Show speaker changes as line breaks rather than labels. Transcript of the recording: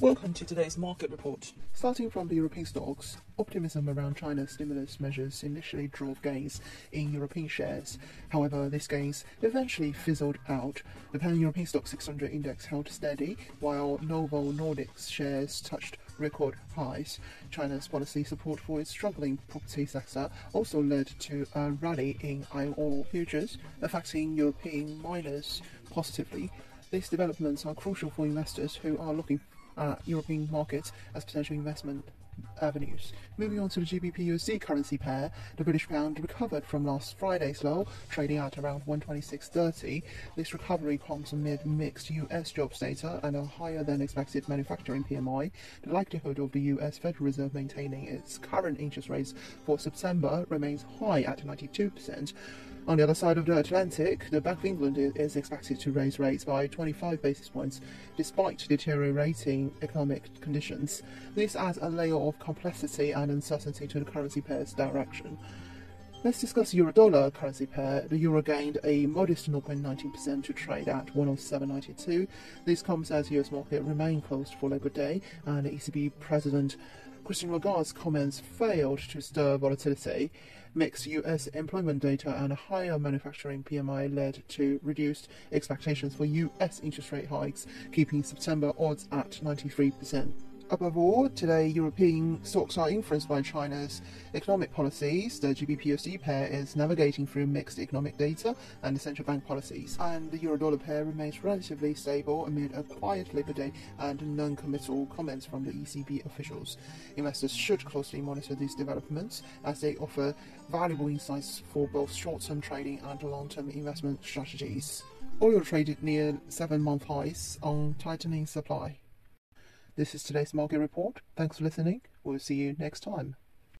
Welcome to today's market report.
Starting from the European stocks, optimism around China's stimulus measures initially drove gains in European shares. However, these gains eventually fizzled out. The pan European STOXX 600 index held steady, while Novo Nordisk's shares touched record highs. China's policy support for its struggling property sector also led to a rally in iron ore futures, affecting European miners positively. These developments are crucial for investors who are looking Uh, European markets as potential investment avenues. Moving on to the GBP USD currency pair, the British pound recovered from last Friday's low, trading at around 126.30. This recovery comes amid mixed US jobs data and a higher than expected manufacturing PMI. The likelihood of the US Federal Reserve maintaining its current interest rates for September remains high at 92%. On the other side of the Atlantic, the Bank of England is expected to raise rates by 25 basis points despite deteriorating economic conditions. This adds a layer complexity and uncertainty to the currency pair's direction. Let's discuss euro dollar currency pair. The euro gained a modest 0.19% to trade at 107.92. This comes as US market remained closed for Labor Day and ECB President Christine Lagarde's comments failed to stir volatility. Mixed US employment data and a higher manufacturing PMI led to reduced expectations for US interest rate hikes, keeping September odds at 93%. Above all, today European stocks are influenced by China's economic policies. The GBP-USD pair is navigating through mixed economic data and the central bank policies, and the euro-dollar pair remains relatively stable amid a quiet Labor Day and non-committal comments from the ECB officials. Investors should closely monitor these developments as they offer valuable insights for both short-term trading and long-term investment strategies. Oil traded near seven-month highs on tightening supply. This is today's market report. Thanks for listening. We'll see you next time.